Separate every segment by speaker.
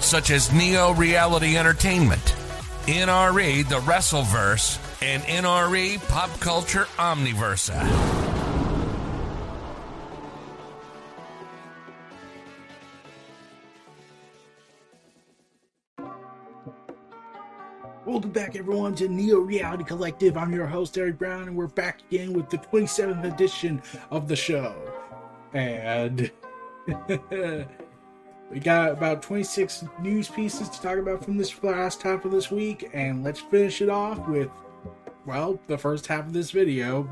Speaker 1: such as Neo Reality Entertainment, NRE The Wrestleverse, and NRE Pop Culture Omniversa.
Speaker 2: Welcome back, everyone, to Neo Reality Collective. I'm your host, Eric Brown, and we're back again with the 27th edition of the show. And we got about 26 news pieces to talk about from this last half of this week, and let's finish it off with, well, the first half of this video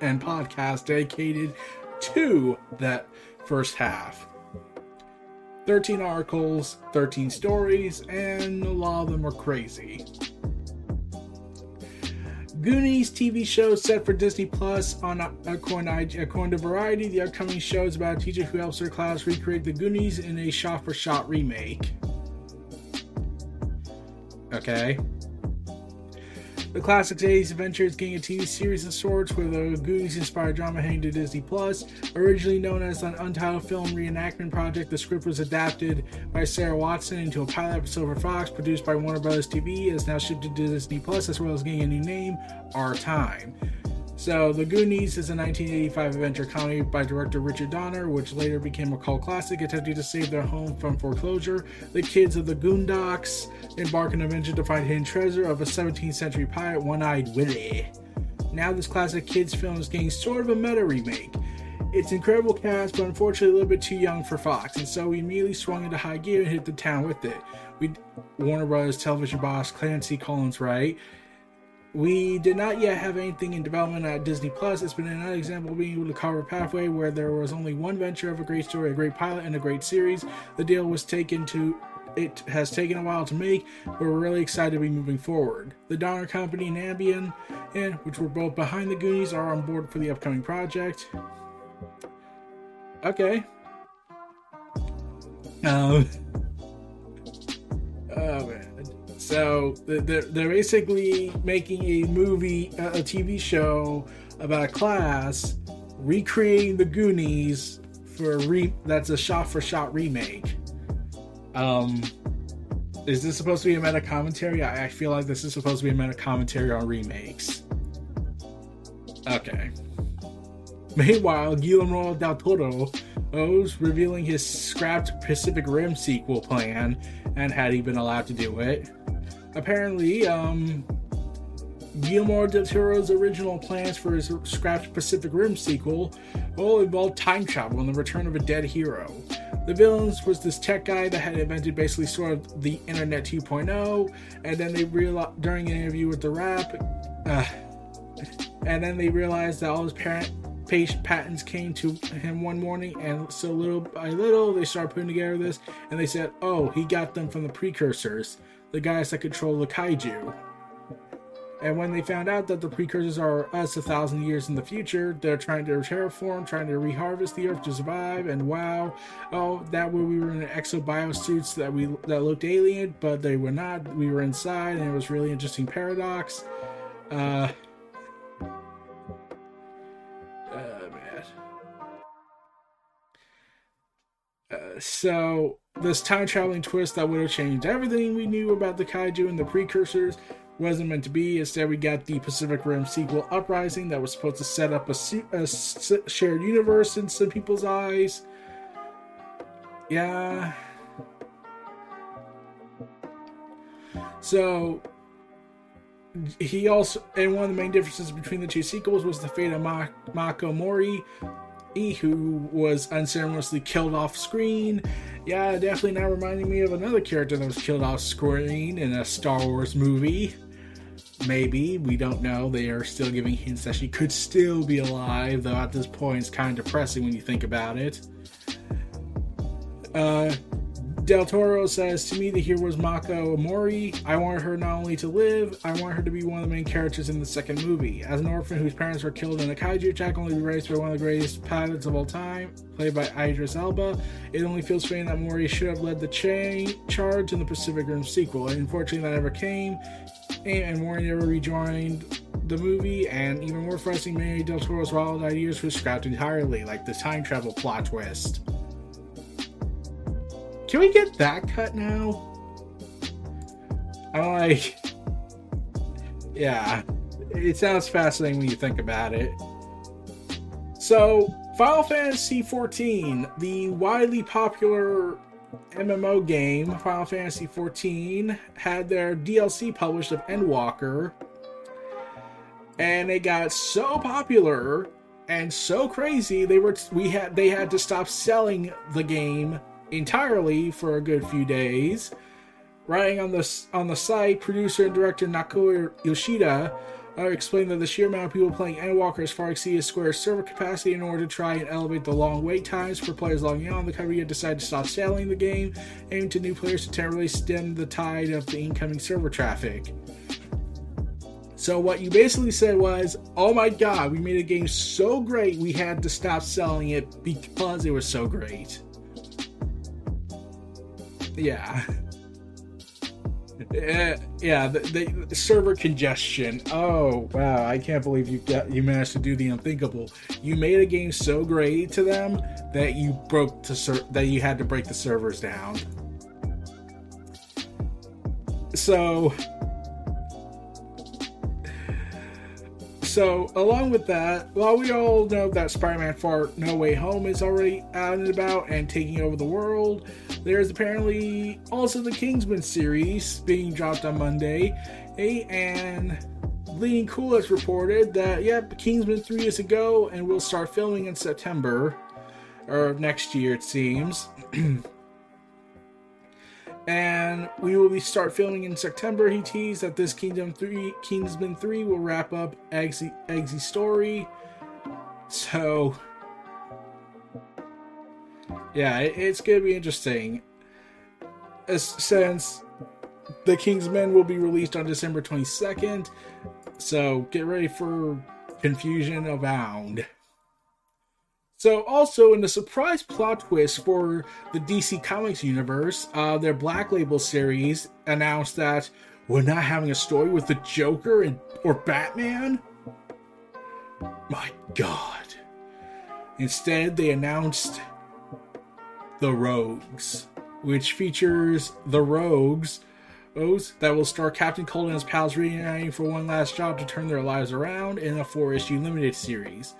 Speaker 2: and podcast dedicated to that first half. 13 articles, 13 stories, and a lot of them are crazy. Goonies TV show set for Disney Plus on according, according to Variety. The upcoming show is about a teacher who helps her class recreate the Goonies in a shot-for-shot remake. Okay. The classic 80s adventure is getting a TV series of sorts with a Goonies inspired drama heading to Disney Plus. Originally known as an untitled film reenactment project, the script was adapted by Sarah Watson into a pilot for Fox, produced by Warner Brothers TV, is now shipped to Disney Plus, as well as getting a new name, Our Time. So, The Goonies is a 1985 adventure comedy by director Richard Donner, which later became a cult classic, attempting to save their home from foreclosure. The kids of the Goondocks embark on an adventure to find hidden treasure of a 17th century pirate, One Eyed Willie. Now, this classic kids film is getting sort of a meta remake. It's incredible cast, but unfortunately a little bit too young for Fox, and so we immediately swung into high gear and hit the town with it. We Warner Brothers television boss Clancy Collins Wright we did not yet have anything in development at Disney Plus. It's been another example of being able to carve a pathway where there was only one venture of a great story, a great pilot, and a great series. The deal was taken to it has taken a while to make, but we're really excited to be moving forward. The Donner Company and Amblin, and which were both behind the Goonies, are on board for the upcoming project. Okay. Um. Oh man. So they're, they're basically making a movie, a TV show about a class recreating the Goonies for a re that's a shot for shot remake. Um, is this supposed to be a meta commentary? I, I feel like this is supposed to be a meta commentary on remakes. Okay. Meanwhile, Guillermo del Toro was revealing his scrapped Pacific Rim sequel plan and had he been allowed to do it apparently, um, Guillermo del Toro's original plans for his scrapped Pacific Rim sequel will involved time travel and the return of a dead hero. The villains was this tech guy that had invented basically sort of the Internet 2.0, and then they realized during an interview with the Wrap, uh, and then they realized that all his parent patents came to him one morning, and so little by little they started putting together this, and they said, "Oh, he got them from the precursors." The guys that control the kaiju. And when they found out that the precursors are us a thousand years in the future, they're trying to terraform, trying to reharvest the Earth to survive. And wow, oh, that way we were in exobio suits that we that looked alien, but they were not. We were inside, and it was really interesting paradox. Uh, uh man. Uh, so this time traveling twist that would have changed everything we knew about the kaiju and the precursors wasn't meant to be. Instead, we got the Pacific Rim sequel Uprising that was supposed to set up a, a shared universe in some people's eyes. Yeah. So, he also, and one of the main differences between the two sequels was the fate of Ma- Mako Mori, who was unceremoniously killed off screen. Yeah, definitely now reminding me of another character that was killed off screen in a Star Wars movie. Maybe, we don't know. They are still giving hints that she could still be alive, though at this point it's kind of depressing when you think about it. Uh, Del Toro says, To me, the hero was Mako Mori. I wanted her not only to live, I want her to be one of the main characters in the second movie. As an orphan whose parents were killed in a kaiju attack, only raised by one of the greatest pilots of all time, played by Idris Elba, it only feels fitting that Mori should have led the chain charge in the Pacific Rim sequel. Unfortunately, that never came, and Mori never rejoined the movie, and even more frustrating, many Del Toro's wild ideas were scrapped entirely, like the time travel plot twist. Can we get that cut now? I'm like, yeah, it sounds fascinating when you think about it. So, Final Fantasy XIV, the widely popular MMO game, Final Fantasy XIV, had their DLC published of Endwalker, and it got so popular and so crazy they were we had they had to stop selling the game entirely for a good few days. Writing on the on the site, producer and director Naoki Yoshida uh, explained that the sheer amount of people playing Endwalker has far exceeded Square's server capacity. In order to try and elevate the long wait times for players logging on, the company had decided to stop selling the game, aiming to new players to temporarily stem the tide of the incoming server traffic. So what you basically said was, "Oh my God, we made a game so great we had to stop selling it because it was so great." Yeah. Uh, yeah, the, the, server congestion. Oh wow, I can't believe you got you managed to do the unthinkable. You made a game so great to them that you broke the ser- that you had to break the servers down. So So, along with that, while we all know that Spider Man Far No Way Home is already out and about and taking over the world, there's apparently also the Kingsman series being dropped on Monday. And Bleeding Cool has reported that, yep, Kingsman 3 is a go and will start filming in September or next year, it seems. and we will be start filming in September. He teased that this Kingdom Three, Kingsman Three, will wrap up Eggsy, Eggsy story. So, yeah, it's gonna be interesting. As, since the King's Man will be released on December twenty second, so get ready for confusion abound. So, also in the surprise plot twist for the DC Comics universe, uh, their Black Label series announced that we're not having a story with the Joker and or Batman. My God! Instead, they announced the Rogues, which features the Rogues that will star Captain Cold and his pals reuniting for one last job to turn their lives around in a four-issue limited series.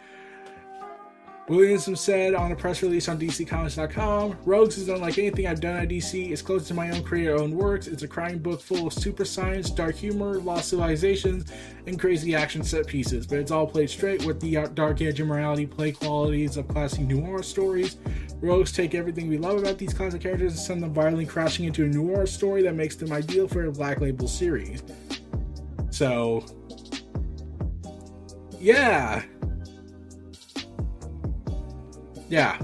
Speaker 2: Williamson said on a press release on DCComics.com Rogues is unlike anything I've done at DC. It's close to my own creator owned works. It's a crime book full of super science, dark humor, lost civilizations, and crazy action set pieces. But it's all played straight with the dark edge and morality play qualities of classic noir stories. Rogues take everything we love about these classic characters and send them violently crashing into a noir story that makes them ideal for a Black Label series. So, yeah. Yeah.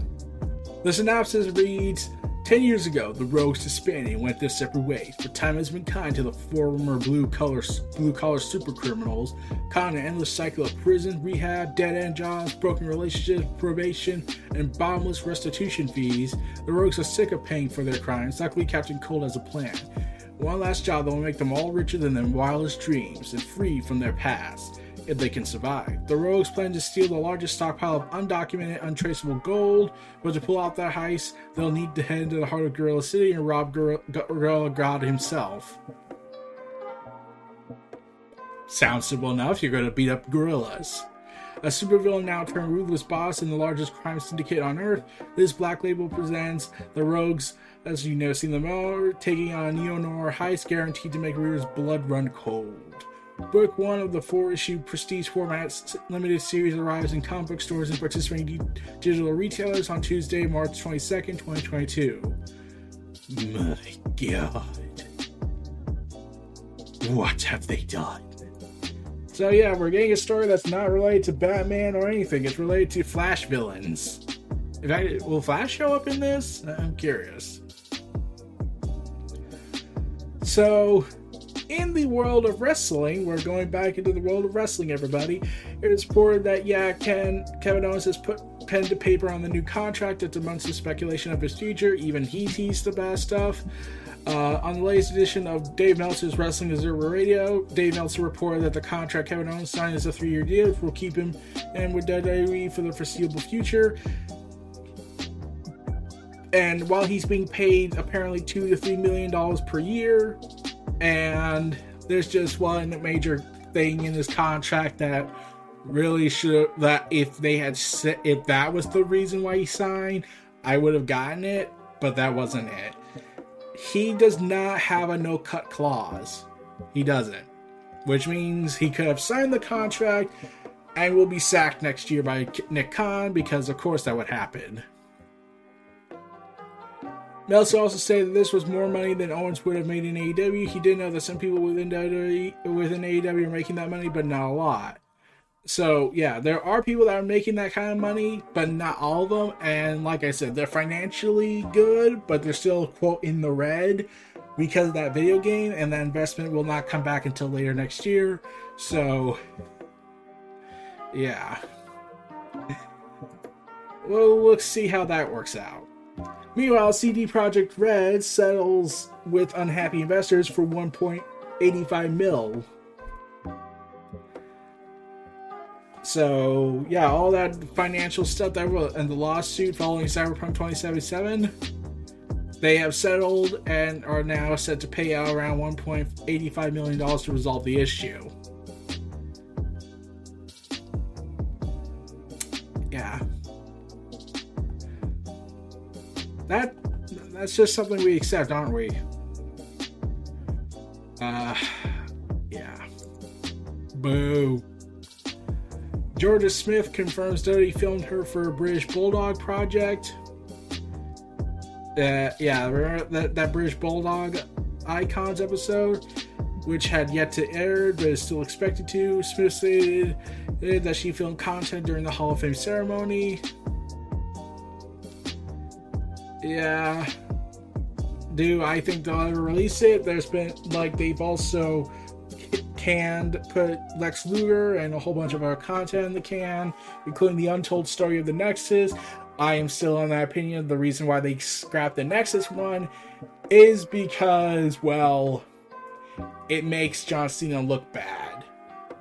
Speaker 2: The synopsis reads 10 years ago, the rogues disbanded and went their separate ways, but time has been kind to the former blue collar blue collar super criminals, caught in an endless cycle of prison, rehab, dead end jobs, broken relationships, probation, and bottomless restitution fees. The rogues are sick of paying for their crimes. Luckily, Captain Cold has a plan. One last job that will make them all richer than their wildest dreams and free from their past if they can survive. The rogues plan to steal the largest stockpile of undocumented, untraceable gold, but to pull out that heist, they'll need to head into the heart of Gorilla City and rob Gorilla Grodd himself. Sounds simple enough, you're going to beat up gorillas. A supervillain now turned ruthless boss in the largest crime syndicate on Earth, this Black Label presents the Rogues, as you know, seen them all, taking on a neo noir heist guaranteed to make readers' blood run cold. Book one of the four issue prestige format limited series arrives in comic book stores and participating digital retailers on Tuesday, March 22nd, 2022. My god. What have they done? So, yeah, we're getting a story that's not related to Batman or anything. It's related to Flash villains. In fact, will Flash show up in this? I'm curious. So, in the world of wrestling, we're going back into the world of wrestling, everybody. It's reported that, yeah, Ken, Kevin Owens has put pen to paper on the new contract after months of speculation of his future. Even he teased the bad stuff. Uh, on the latest edition of Dave Meltzer's Wrestling Observer Radio, Dave Meltzer reported that the contract Kevin Owens signed is a three-year deal, which will keep him in with WWE for the foreseeable future. And while he's being paid apparently two to three million dollars per year, and there's just one major thing in his contract that really should that if they had if that was the reason why he signed, I would have gotten it, but that wasn't it. He does not have a no cut clause. He doesn't. Which means he could have signed the contract and will be sacked next year by Nick Khan because of course that would happen. Meltzer also said that this was more money than Owens would have made in AEW. He did know that some people within WWE, within AEW are making that money, but not a lot. So yeah, there are people that are making that kind of money, but not all of them. And like I said, they're financially good, but they're still quote in the red because of that video game, and that investment will not come back until later next year. So yeah. well, let's see how that works out. Meanwhile, CD Projekt Red settles with unhappy investors for 1.85 mil So yeah, all that financial stuff that was and the lawsuit following Cyberpunk 2077, they have settled and are now set to pay out around 1.85 million dollars to resolve the issue. That that's just something we accept, aren't we? Uh yeah. Boo. Georgia Smith confirms Dodie filmed her for a British Bulldog project. Uh, yeah, remember that, that British Bulldog Icons episode, which had yet to air but is still expected to. Smith stated that she filmed content during the Hall of Fame ceremony. Yeah. Do I think they'll ever release it? There's been, like, they've also canned, put Lex Luger and a whole bunch of other content in the can, including the untold story of the Nexus. I am still on that opinion. The reason why they scrapped the Nexus one is because, well, it makes John Cena look bad.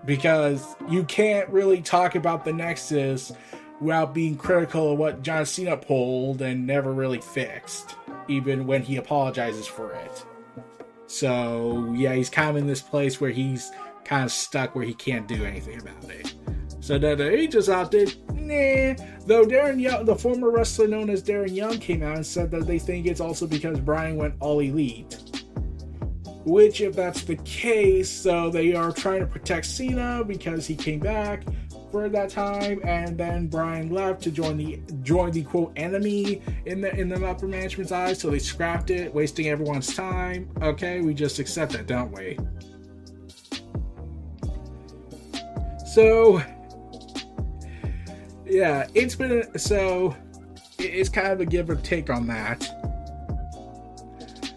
Speaker 2: Because you can't really talk about the Nexus without being critical of what John Cena pulled and never really fixed, even when he apologizes for it. So yeah, he's kind of in this place where he's kind of stuck where he can't do anything about it. So that the agents out there, nah. Though Darren Young, the former wrestler known as Darren Young, came out and said that they think it's also because Bryan went all elite. Which, if that's the case, so they are trying to protect Cena because he came back, for that time, and then Bryan left to join the join the quote enemy in the in the upper management's eyes. So they scrapped it, wasting everyone's time. Okay, we just accept that, don't we? So yeah, it's been so it's kind of a give or take on that.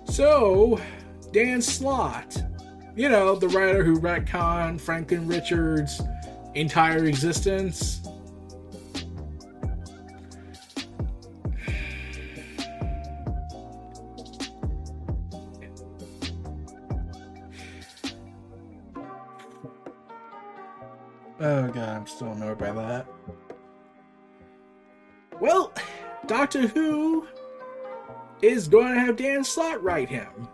Speaker 2: So Dan Slott, you know, the writer who retconned Franklin Richards' entire existence. Oh god, I'm still annoyed by that. Well, Doctor Who is going to have Dan Slott write him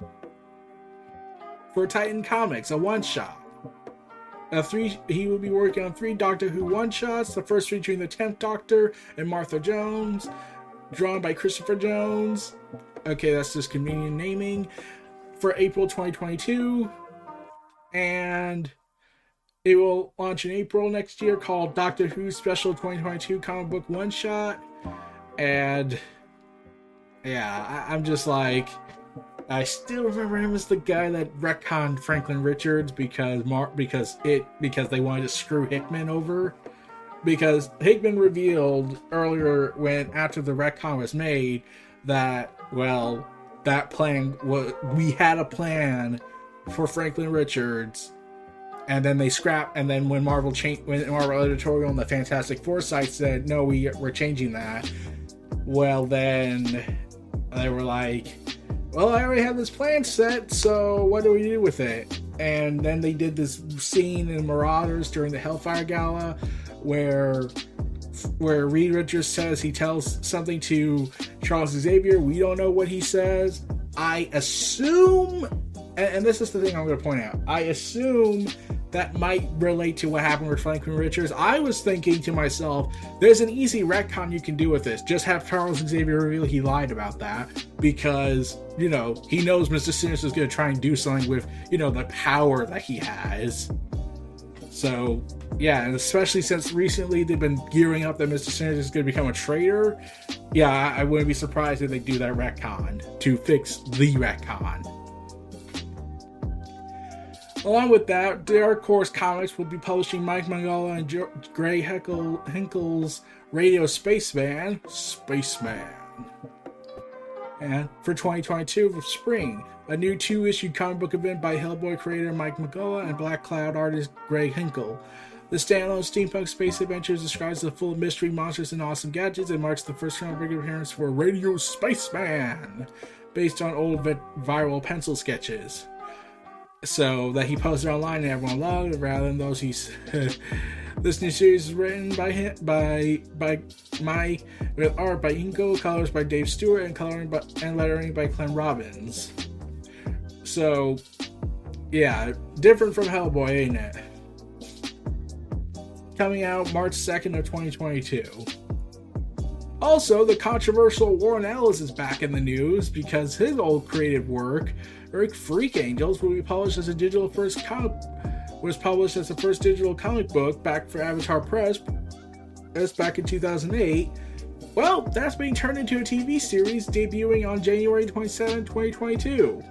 Speaker 2: for Titan Comics, a one shot. Uh, three, he will be working on three Doctor Who one shots. The first featuring the Tenth Doctor and Martha Jones, drawn by Christopher Jones. Okay, that's just convenient naming for April 2022, and it will launch in April next year called Doctor Who Special 2022 Comic Book One Shot. And yeah, I, I'm just like I still remember him as the guy that retconned Franklin Richards because Mark because it because they wanted to screw Hickman over. Because Hickman revealed earlier when after the retcon was made that well that plan was we had a plan for Franklin Richards, and then they scrapped. And then when Marvel changed, when Marvel editorial and the Fantastic Four site said no, we we're changing that. Well, then they were like, "Well, I already have this plan set, so what do we do with it?" And then they did this scene in Marauders during the Hellfire Gala, where where Reed Richards says he tells something to Charles Xavier. We don't know what he says. I assume, and, and this is the thing I'm going to point out. I assume that might relate to what happened with Franklin Richards. I was thinking to myself, there's an easy retcon you can do with this. Just have Charles Xavier reveal he lied about that because, you know, he knows Mr. Sinister is going to try and do something with, you know, the power that he has. So, yeah, and especially since recently they've been gearing up that Mr. Sinister is going to become a traitor. Yeah, I wouldn't be surprised if they do that retcon to fix the retcon. Along with that, Dark Horse Comics will be publishing Mike Mignola and jo- Greg Hinkle- Hinkle's Radio Spaceman, Spaceman. And for 2022 of spring, a new two issue comic book event by Hellboy creator Mike Mignola and Black Cloud artist Greg Hinkle. The standalone steampunk space adventures describes the full of mystery, monsters, and awesome gadgets and marks the first comic book appearance for Radio Spaceman, based on old viral pencil sketches so that he posted online and everyone loved rather than those he's this new series is written by him by by my with art by Inko, colors by Dave Stewart, and coloring by, and lettering by Clem Robins. So yeah, different from Hellboy, ain't it? Coming out March 2nd of 2022. Also, the controversial Warren Ellis is back in the news because his old creative work Eric Freak Angels will be published as a digital first comic was published as the first digital comic book back for Avatar Press as back in 2008. Well, that's being turned into a TV series debuting on January 27, 2022.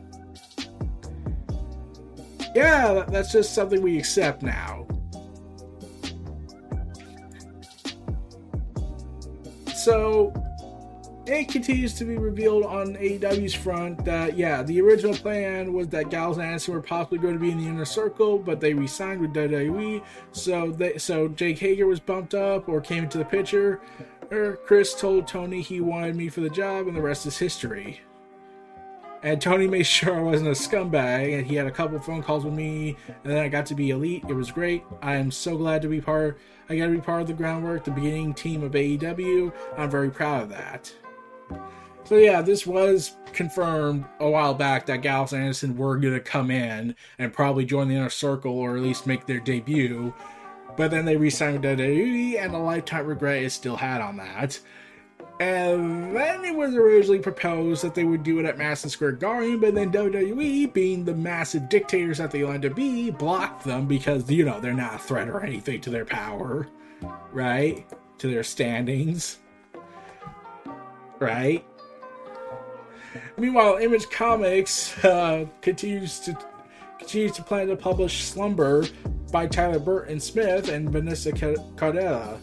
Speaker 2: Yeah, that's just something we accept now. So, it continues to be revealed on AEW's front that yeah, the original plan was that Gallows and Anderson were possibly going to be in the inner circle, but they re-signed with WWE. So they so Jake Hager was bumped up or came into the picture. Or Chris told Tony he wanted me for the job, and the rest is history. And Tony made sure I wasn't a scumbag, and he had a couple phone calls with me, and then I got to be elite. It was great. I am so glad to be part. I got to be part of the groundwork, the beginning team of AEW. I'm very proud of that. So yeah, this was confirmed a while back that Gallows and Anderson were going to come in and probably join the inner circle or at least make their debut. But then they re-signed WWE, and a lifetime regret is still had on that. And then it was originally proposed that they would do it at Madison Square Garden, but then WWE, being the massive dictators that they like to be, blocked them because, you know, they're not a threat or anything to their power, right? To their standings, right? Meanwhile, Image Comics uh, continues to continues to plan to publish Slumber by Tyler Burton Smith and Vanessa Cardella.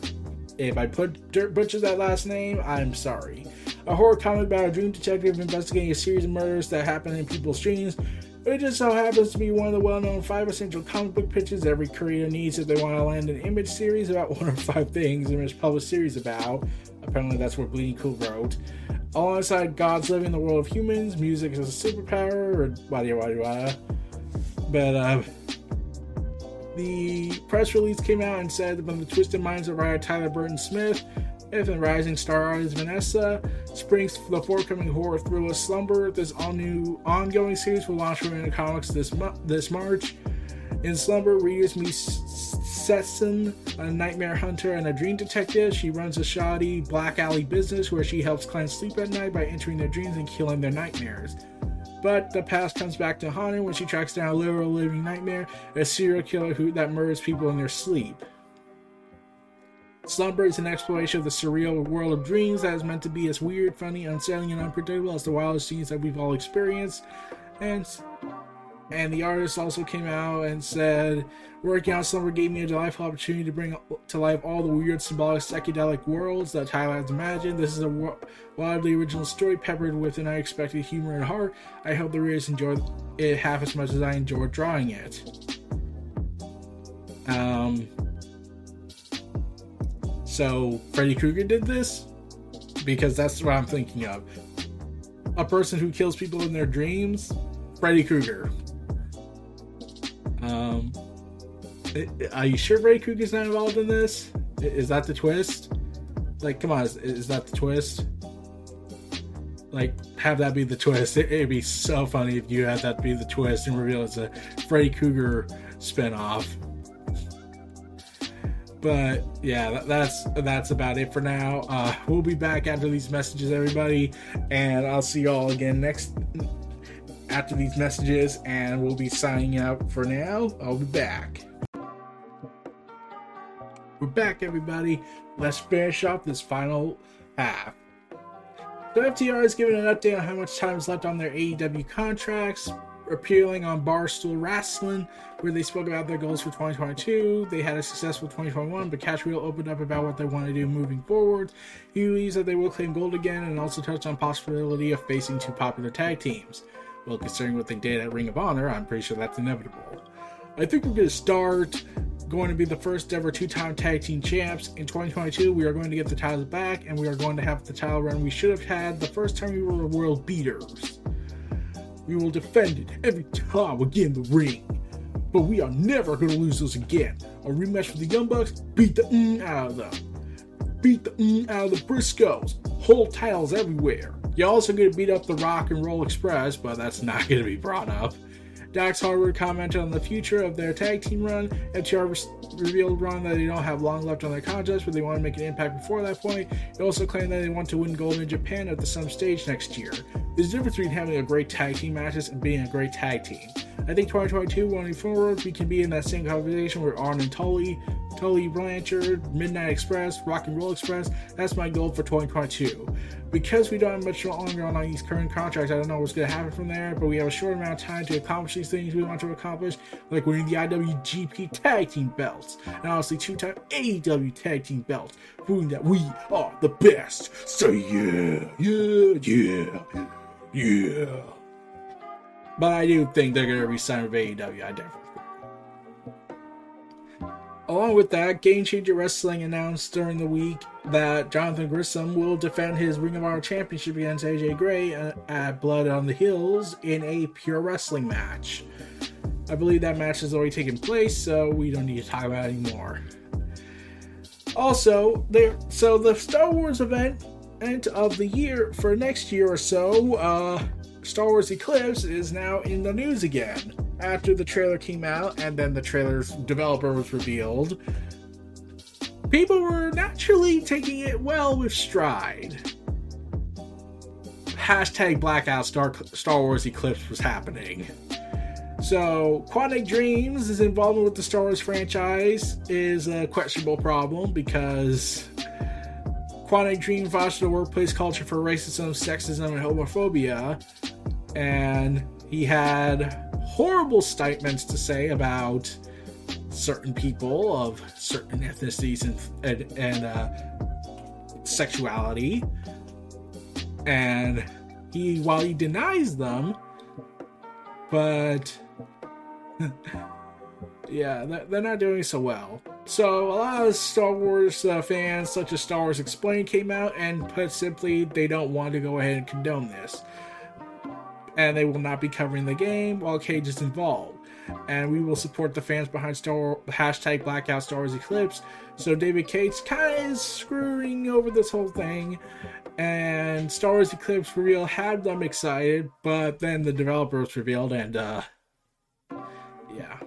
Speaker 2: If I put butcher that last name, I'm sorry. A horror comic about a dream detective investigating a series of murders that happen in people's dreams. It just so happens to be one of the well-known five essential comic book pitches every creator needs if they want to land an image series about one or five things Image published series about. Apparently, that's what Bleeding Cool wrote alongside gods living in the world of humans, music is a superpower, or blah blah blah. But uh, the press release came out and said from the twisted minds of writer Tyler Burton Smith, if and rising star artist Vanessa springs the forthcoming horror thriller Slumber. This all new ongoing series will launch from Comics this mo- this March. In Slumber, readers meet Setsun, a nightmare hunter and a dream detective. She runs a shoddy black alley business where she helps clients sleep at night by entering their dreams and killing their nightmares. But the past comes back to haunt her when she tracks down a literal living nightmare, a serial killer who that murders people in their sleep. Slumber is an exploration of the surreal world of dreams that is meant to be as weird, funny, unsettling, and unpredictable as the wildest scenes that we've all experienced. And and the artist also came out and said, Working on Slumber gave me a delightful opportunity to bring to life all the weird, symbolic, psychedelic worlds that Thailand's imagined. This is a wildly original story peppered with an unexpected humor and heart. I hope the readers enjoy it half as much as I enjoyed drawing it. Um, so Freddy Krueger did this because that's what I'm thinking of. A person who kills people in their dreams, Freddy Krueger. Um, are you sure Freddy Krueger's not involved in this? Is that the twist? Like, come on, is, is that the twist? Like, have that be the twist. It, would be so funny if you had that be the twist and reveal it's a Freddy Krueger spinoff. But yeah, that's that's about it for now. Uh, we'll be back after these messages, everybody, and I'll see y'all again next after these messages, and we'll be signing out for now. I'll be back. We're back, everybody. Let's finish off this final half. So FTR has given an update on how much time is left on their AEW contracts, appearing on Barstool Wrestling, where they spoke about their goals for 2022. They had a successful 2021, but Cash Wheel opened up about what they want to do moving forward. He believes that they will claim gold again, and also touched on possibility of facing two popular tag teams. Well, considering what they did at Ring of Honor, I'm pretty sure that's inevitable. I think we're going to start going to be the first ever two time tag team champs. In 2022, we are going to get the titles back and we are going to have the title run we should have had the first time we were world beaters. We will defend it every time we get in the ring. But we are never going to lose those again. A rematch with the Young Bucks, beat the mm out of them. Beat the mm out of the Briscoes. Hold titles everywhere. You're also going to beat up the Rock and Roll Express, but that's not going to be brought up. Dax Harwood commented on the future of their tag team run. FTR revealed Ron that they don't have long left on their contracts, but they want to make an impact before that point. They also claimed that they want to win gold in Japan at the some stage next year. There's a difference between having a great tag team matches and being a great tag team. I think 2022 going forward, we can be in that same conversation with Arn and Tully, Tully Blanchard, Midnight Express, Rock and Roll Express. That's my goal for 2022 because we don't have much longer on these current contracts, I don't know what's going to happen from there, but we have a short amount of time to accomplish these things we want to accomplish, like winning the IWGP Tag Team belts, and honestly, two time AEW Tag Team belts, proving that we are the best. So, yeah, yeah, yeah, yeah. But I do think they're going to resign with AEW. I definitely Along with that, Game Changer Wrestling announced during the week that Jonathan Gresham will defend his Ring of Honor Championship against AJ Gray uh, at Blood on the Hills in a pure wrestling match. I believe that match has already taken place, so we don't need to talk about it anymore. Also, there so the Star Wars event end of the year for next year or so, uh, Star Wars Eclipse is now in the news again after the trailer came out and then the trailer's developer was revealed, people were naturally taking it well with stride. Hashtag blackout Star, Star Wars Eclipse was happening. So, Quantic Dream's involvement with the Star Wars franchise is a questionable problem because Quantic Dream fostered a workplace culture for racism, sexism, and homophobia. And he had horrible statements to say about certain people of certain ethnicities and and, and uh, sexuality, and he while he denies them, but yeah, they're not doing so well. So a lot of Star Wars uh, fans, such as Star Wars Explained, came out and put simply, they don't want to go ahead and condone this and they will not be covering the game while Cage is involved. And we will support the fans behind Star hashtag Blackout Star Wars Eclipse. So David Cage kind of is screwing over this whole thing, and Star Wars Eclipse reveal had them excited, but then the developers revealed, and uh, yeah.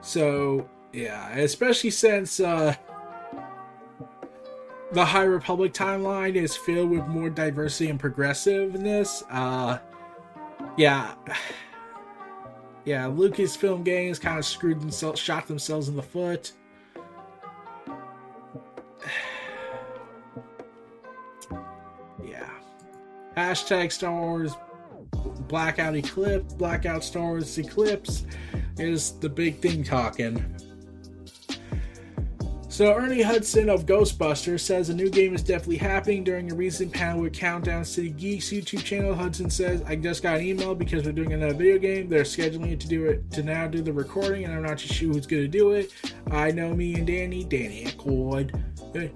Speaker 2: So yeah, especially since uh the High Republic timeline is filled with more diversity and progressiveness. Uh, yeah, yeah. Lucasfilm Games kind of screwed themselves, shot themselves in the foot. yeah. Hashtag Star Wars Blackout Eclipse, Blackout Star Wars Eclipse is the big thing talking. So Ernie Hudson of Ghostbusters says a new game is definitely happening during a recent panel with Countdown City Geeks YouTube channel. Hudson says, I just got an email because we're doing another video game. They're scheduling it to do it to now do the recording, and I'm not too sure who's gonna do it. I know me and Danny, Danny Aykroyd.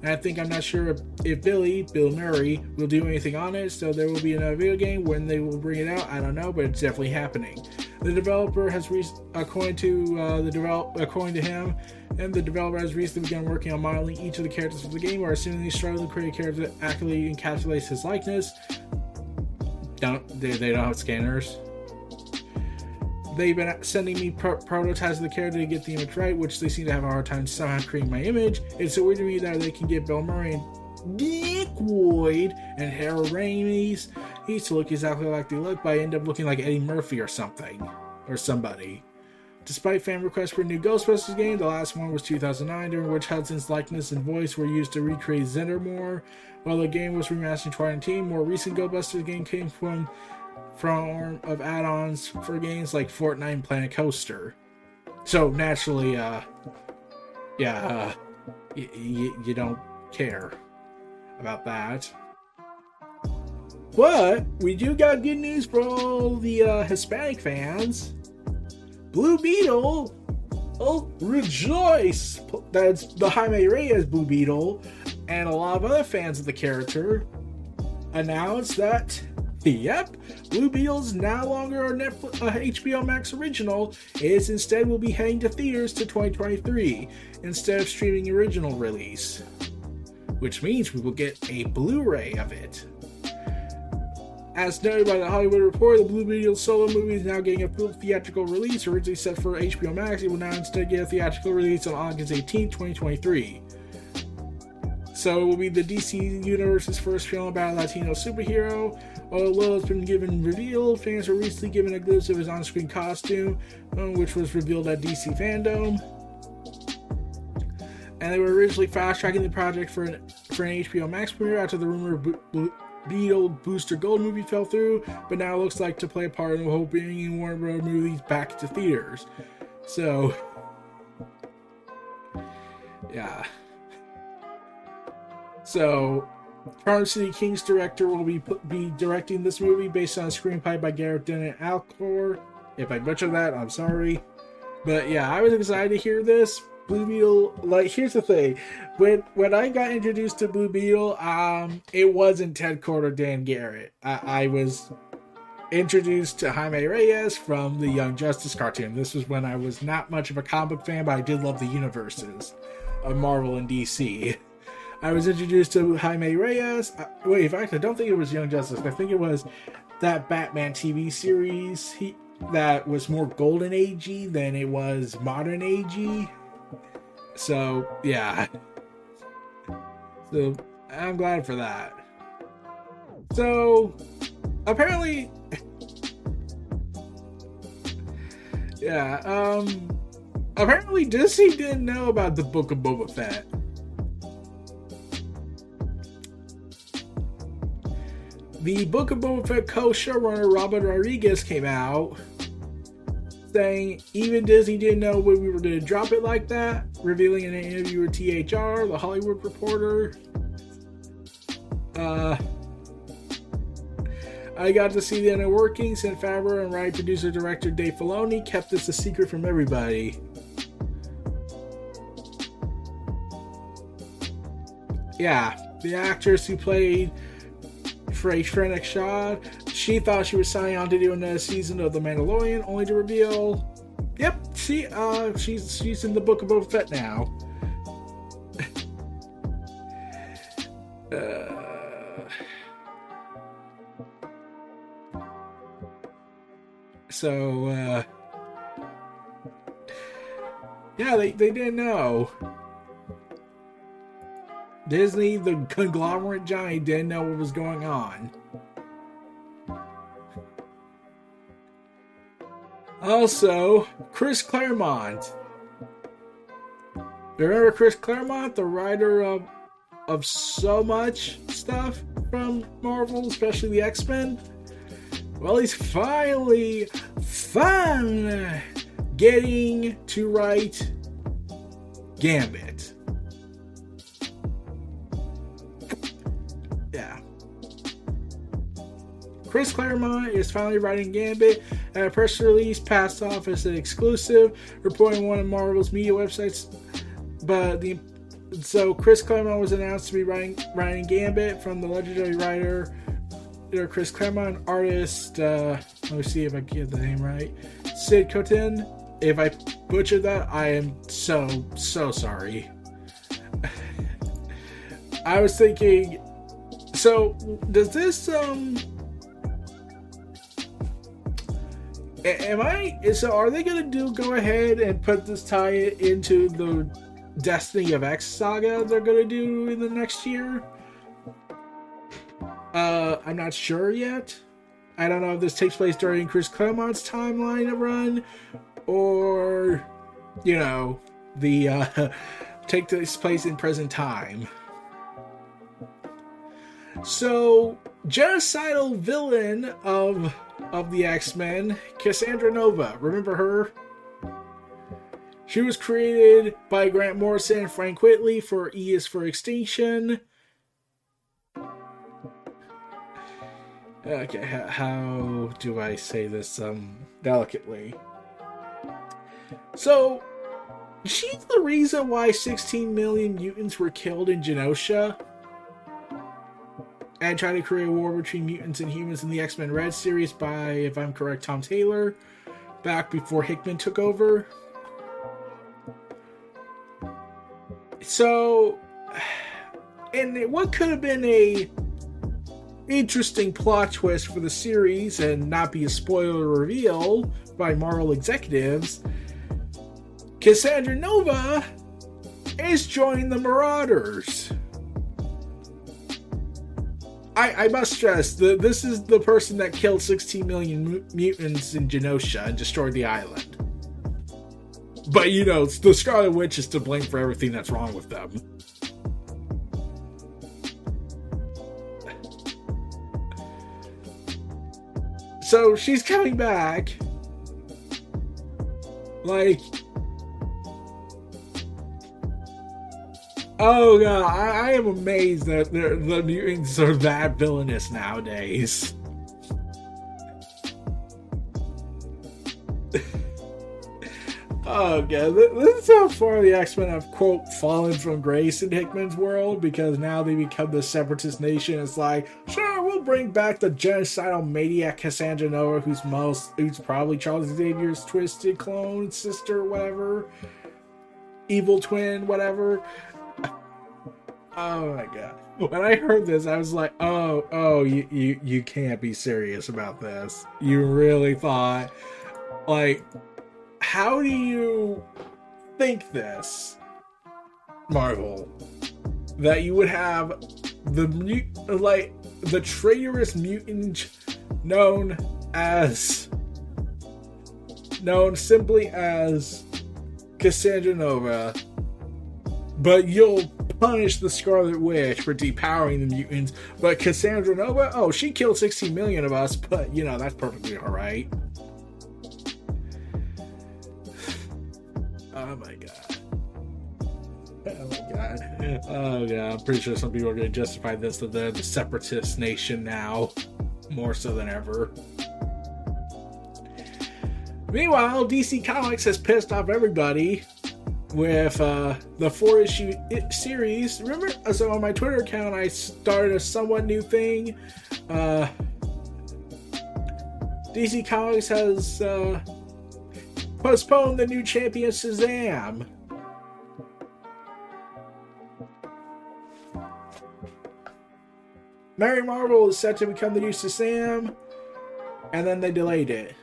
Speaker 2: I think I'm not sure if, if Billy, Bill Murray, will do anything on it, so there will be another video game. When they will bring it out, I don't know, but it's definitely happening. The developer has, re- according to uh, the develop, according to him, and the developer has recently begun working on modeling each of the characters for the game, or assuming struggling to create a character that accurately encapsulates his likeness. Don't they, they don't have scanners? They've been sending me pro- prototypes of the character to get the image right, which they seem to have a hard time somehow creating my image. It's so weird to me that they can get Bill Murray and Dick Boyd and Harold Ramis each to look exactly like they look, but I end up looking like Eddie Murphy or something. Or somebody. Despite fan requests for a new Ghostbusters game, the last one was 2009, during which Hudson's likeness and voice were used to recreate Zeddemore. While the game was remastered in 2019, more recent Ghostbusters game came from form of add-ons for games like Fortnite and Planet Coaster. So naturally, uh, yeah, uh, y- y- you don't care about that. But we do got good news for all the uh, Hispanic fans. Blue Beetle, oh rejoice! That's the Jaime Reyes Blue Beetle, and a lot of other fans of the character announced that Yep, Blue Beetle's no longer a Netflix, uh, HBO Max original. Is instead will be heading to theaters to 2023 instead of streaming original release, which means we will get a Blu-ray of it. As noted by the Hollywood Reporter, the Blue Beetle solo movie is now getting a theatrical release. Originally set for HBO Max, it will now instead get a theatrical release on August 18, 2023. So it will be the DC Universe's first film about a Latino superhero. Although it's been given revealed, fans were recently given a glimpse of his on-screen costume, um, which was revealed at DC Fandom. And they were originally fast-tracking the project for an for an HBO Max premiere after the rumor of Bo- Beetle Booster Gold movie fell through, but now looks like to play a part in the whole bringing Warner Bros. movies back to theaters. So, yeah. So, Charm City Kings director will be be directing this movie based on a screenplay by Gareth Dennett Alcor. If I butcher that, I'm sorry. But yeah, I was excited to hear this. Blue Beetle, like here's the thing. When when I got introduced to Blue Beetle, um, it wasn't Ted Kord or Dan Garrett. I, I was introduced to Jaime Reyes from the Young Justice cartoon. This was when I was not much of a comic fan, but I did love the universes of Marvel and DC. I was introduced to Jaime Reyes. Uh, wait, in fact, I don't think it was Young Justice. I think it was that Batman TV series he, that was more golden agey than it was modern agey. So yeah. So I'm glad for that. So apparently, yeah. Um. Apparently, Disney didn't know about the Book of Boba Fett. the Book of Boba Fett co-showrunner Robert Rodriguez came out saying even Disney didn't know when we were going to drop it like that, revealing in an interview with THR, the Hollywood Reporter. Uh, I got to see the inner workings, and Favreau and writer, producer, director Dave Filoni kept this a secret from everybody. Yeah, the actress who played Frey Krennic Shaw. She thought she was signing on to do another season of The Mandalorian, only to reveal, yep, she uh she's she's in the Book of Boba Fett now. uh, so uh, yeah, they they didn't know. Disney, the conglomerate giant, didn't know what was going on. Also, Chris Claremont. Remember Chris Claremont, the writer of of so much stuff from Marvel, especially the X Men? well, he's finally, fun getting to write Gambit. Chris Claremont is finally writing Gambit. A press release passed off as an exclusive, reporting one of Marvel's media websites. But the so Chris Claremont was announced to be writing writing Gambit from the legendary writer Chris Claremont, artist. Uh, let me see if I get the name right. Sid Cotten. If I butchered that, I am so so sorry. I was thinking. So does this um? Am I? So are they gonna do? Go ahead and put this tie into the Destiny of X saga they're gonna do in the next year. Uh, I'm not sure yet. I don't know if this takes place during Chris Claremont's timeline of run, or you know, the uh, take this place in present time. So, genocidal villain of of the X Men, Cassandra Nova. Remember her? She was created by Grant Morrison and Frank Quitely for E is for Extinction. Okay, how do I say this um delicately? So, she's the reason why 16 million mutants were killed in Genosha and trying to create a war between mutants and humans in the X Men Red series by, if I'm correct, Tom Taylor, back before Hickman took over. So, and what could have been a interesting plot twist for the series and not be a spoiler reveal by Marvel executives, Cassandra Nova is joining the Marauders. I, I must stress that this is the person that killed 16 million mutants in Genosha and destroyed the island. But you know, the Scarlet Witch is to blame for everything that's wrong with them. So she's coming back. Like, oh god, I, I am amazed that the mutants are that villainous nowadays. Oh, god, this is how far the X Men have quote fallen from grace in Hickman's world because now they become the separatist nation. It's like, sure, we'll bring back the genocidal maniac Cassandra Nova, who's most, who's probably Charles Xavier's twisted clone sister, whatever, evil twin, whatever. Oh my god! When I heard this, I was like, oh, oh, you, you, you can't be serious about this. You really thought, like how do you think this, Marvel, that you would have the like the traitorous mutant known as known simply as Cassandra Nova, but you'll punish the Scarlet Witch for depowering the mutants. But Cassandra Nova, oh, she killed 16 million of us, but you know, that's perfectly alright. Oh my god. Oh my god. Oh god. I'm pretty sure some people are going to justify this that they're the separatist nation now, more so than ever. Meanwhile, DC Comics has pissed off everybody with uh, the four issue series. Remember, so on my Twitter account, I started a somewhat new thing. Uh, DC Comics has uh, Postpone the new champion Shazam. Mary Marvel is set to become the new Shazam, and then they delayed it.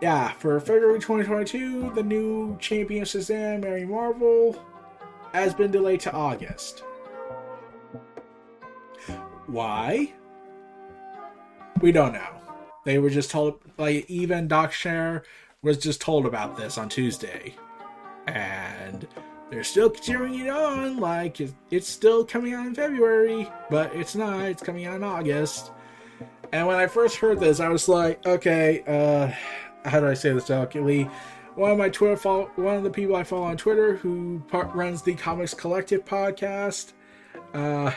Speaker 2: Yeah, for February 2022, the new champion Shazam, Mary Marvel, has been delayed to August. Why? We don't know. They were just told, like, even Doc Shaner was just told about this on Tuesday. And they're still cheering it on, like it's still coming out in February, but it's not. It's coming out in August. And when I first heard this, I was like, okay, uh, how do I say this delicately? One of my Twitter follow, one of the people I follow on Twitter who part, runs the Comics Collective podcast. Uh,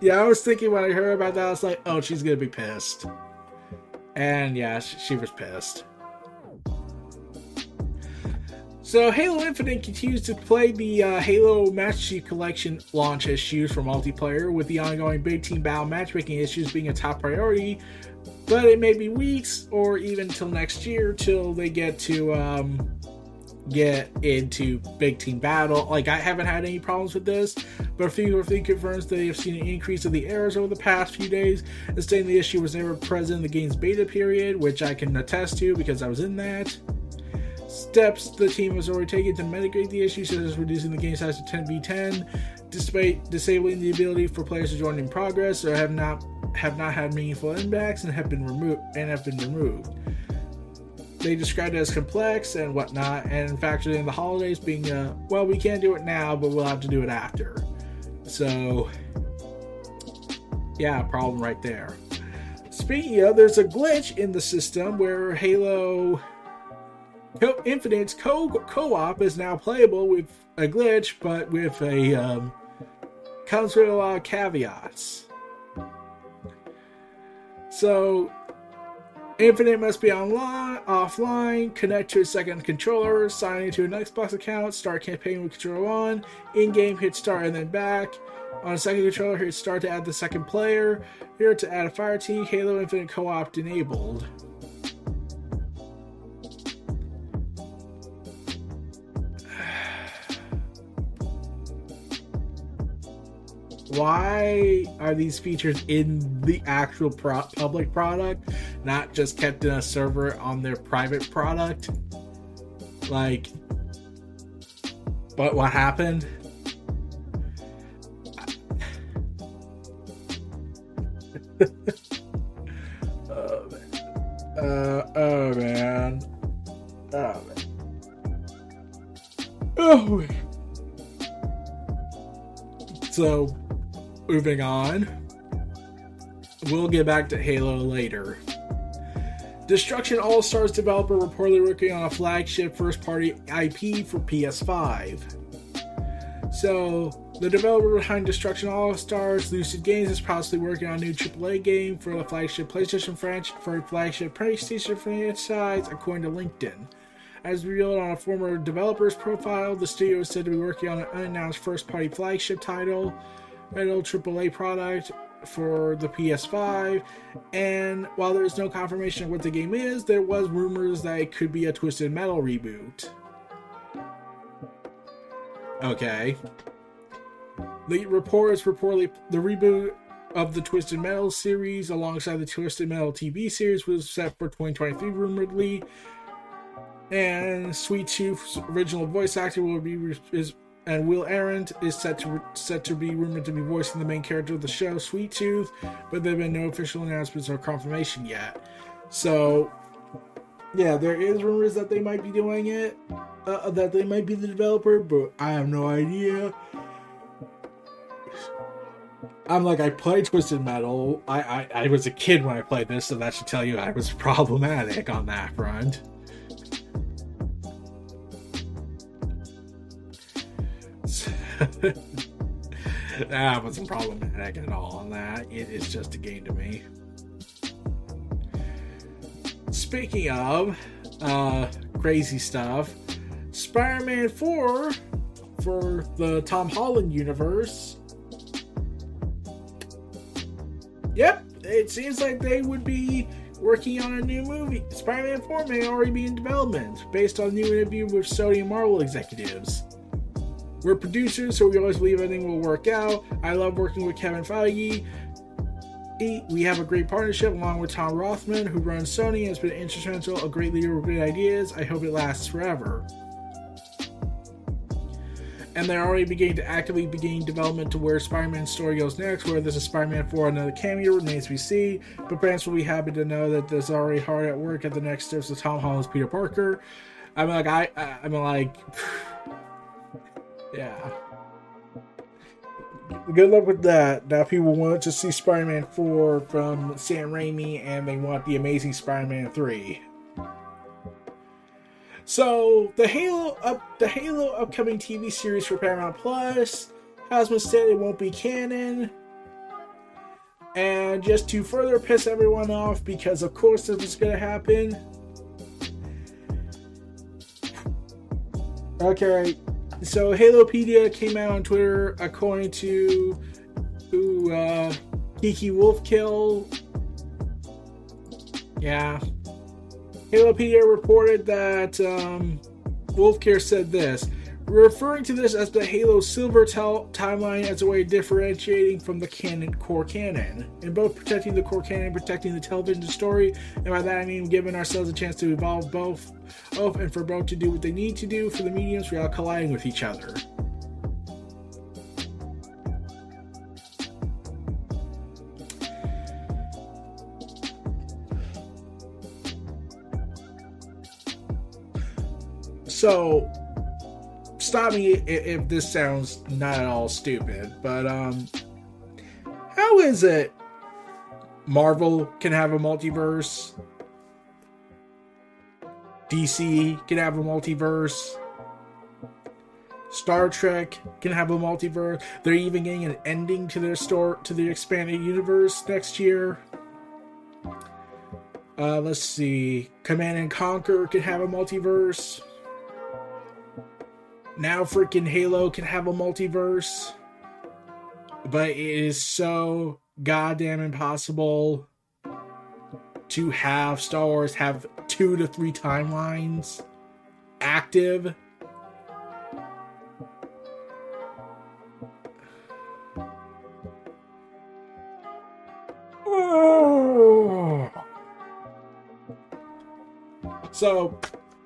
Speaker 2: yeah, I was thinking when I heard about that, I was like, oh, she's gonna be pissed. And yeah, she, she was pissed. So Halo Infinite continues to play the uh, Halo Master Chief Collection launch issues for multiplayer, with the ongoing big team battle matchmaking issues being a top priority. But it may be weeks or even till next year till they get to um, get into big team battle. Like I haven't had any problems with this, but a few of confirms that they have seen an increase of the errors over the past few days, and stating the issue was never present in the game's beta period, which I can attest to because I was in that. Steps the team has already taken to mitigate the issue, such as reducing the game size to 10v10, despite disabling the ability for players to join in progress, or have not have not had meaningful impacts and have been removed and have been removed. They described it as complex and whatnot, and factored in the holidays being, uh, well, we can't do it now, but we'll have to do it after. So, yeah, problem right there. Speaking of, there's a glitch in the system where Halo Infinite's co co-op is now playable with a glitch, but with a um, comes with a lot of caveats. So, Infinite must be online, offline, connect to a second controller, sign into an Xbox account, start campaign with controller on, in-game hit start and then back. On a second controller, hit start to add the second player. Here to add a fire team, Halo Infinite co-op enabled. Why are these features in the actual pro- public product, not just kept in a server on their private product? Like, but what happened? oh man. Uh, oh man. Oh man. Oh. So, moving on. We'll get back to Halo later. Destruction All Stars developer reportedly working on a flagship first party IP for PS5. So, the developer behind Destruction All Stars, Lucid Games, is possibly working on a new AAA game for the flagship PlayStation franchise for flagship PlayStation franchise, according to LinkedIn. As revealed on a former developer's profile, the studio is said to be working on an unannounced first party flagship title Metal AAA product for the PS5. And while there is no confirmation of what the game is, there was rumors that it could be a Twisted Metal reboot. Okay. The report is reportedly the reboot of the Twisted Metal series alongside the Twisted Metal TV series was set for 2023 rumoredly. And Sweet Tooth's original voice actor will be is and Will Arnett is set to set to be rumored to be voicing the main character of the show, Sweet Tooth, but there have been no official announcements or confirmation yet. So, yeah, there is rumors that they might be doing it, uh, that they might be the developer, but I have no idea. I'm like, I played Twisted Metal. I, I, I was a kid when I played this, so that should tell you I was problematic on that front. That wasn't problematic at all on that. It is just a game to me. Speaking of uh, crazy stuff, Spider Man 4 for the Tom Holland universe. Yep, it seems like they would be working on a new movie. Spider Man 4 may already be in development based on new interview with Sony Marvel executives. We're producers, so we always believe everything will work out. I love working with Kevin Feige. We have a great partnership along with Tom Rothman, who runs Sony and has been instrumental, a great leader with great ideas. I hope it lasts forever. And they're already beginning to actively begin development to where Spider-Man's story goes next. Where there's a Spider-Man 4 another cameo remains to be seen, but fans will be happy to know that there's already hard at work at the next steps of Tom Holland's Peter Parker. I'm like, I, I I'm like. Yeah. Good luck with that. Now people want to see Spider-Man 4 from Sam Raimi and they want the Amazing Spider-Man 3. So the Halo up the Halo upcoming TV series for Paramount Plus has been said it won't be canon. And just to further piss everyone off, because of course this is gonna happen. Okay, so Halopedia came out on Twitter according to who uh Kiki Wolfkill. Yeah. Halopedia reported that um Wolfkill said this referring to this as the Halo Silver tel- timeline as a way of differentiating from the canon core canon, and both protecting the core canon, protecting the television story, and by that I mean giving ourselves a chance to evolve both, both and for both to do what they need to do for the mediums without colliding with each other. So, stop me if this sounds not at all stupid, but um, how is it Marvel can have a multiverse, DC can have a multiverse, Star Trek can have a multiverse. They're even getting an ending to their store to the expanded universe next year. Uh, let's see. Command and Conquer can have a multiverse. Now freaking Halo can have a multiverse. But it is so goddamn impossible to have Star Wars have two to three timelines active. So,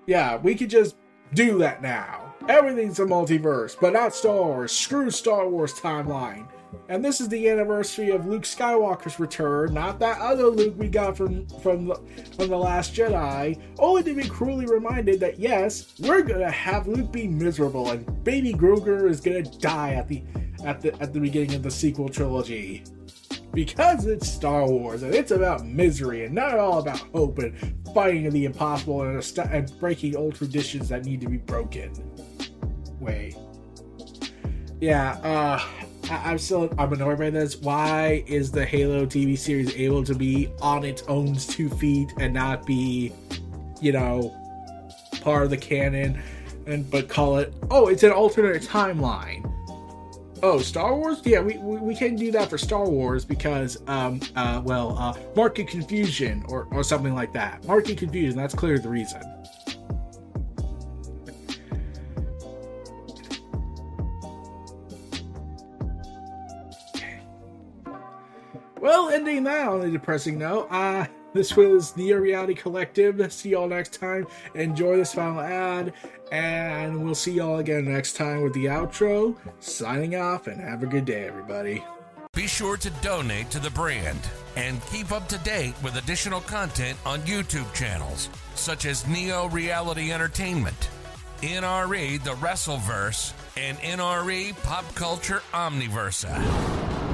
Speaker 2: yeah, we could just do that now. Everything's a multiverse, but not Star Wars. Screw Star Wars timeline. And this is the anniversary of Luke Skywalker's return, not that other Luke we got from from the, from the Last Jedi. Only to be cruelly reminded that yes, we're gonna have Luke be miserable, and Baby Grogu is gonna die at the at the at the beginning of the sequel trilogy because it's Star Wars and it's about misery and not all about hope and fighting the impossible and, and breaking old traditions that need to be broken. Way. Yeah, uh, I- I'm still I'm annoyed by this. Why is the Halo TV series able to be on its own two feet and not be, you know, part of the canon, and but call it oh it's an alternate timeline oh star wars yeah we, we, we can do that for star wars because um uh well uh market confusion or or something like that market confusion that's clearly the reason well ending that on a depressing note uh this was Neo Reality Collective. See y'all next time. Enjoy this final ad, and we'll see y'all again next time with the outro. Signing off, and have a good day, everybody.
Speaker 1: Be sure to donate to the brand and keep up to date with additional content on YouTube channels such as Neo Reality Entertainment, NRE The Wrestleverse, and NRE Pop Culture Omniversa.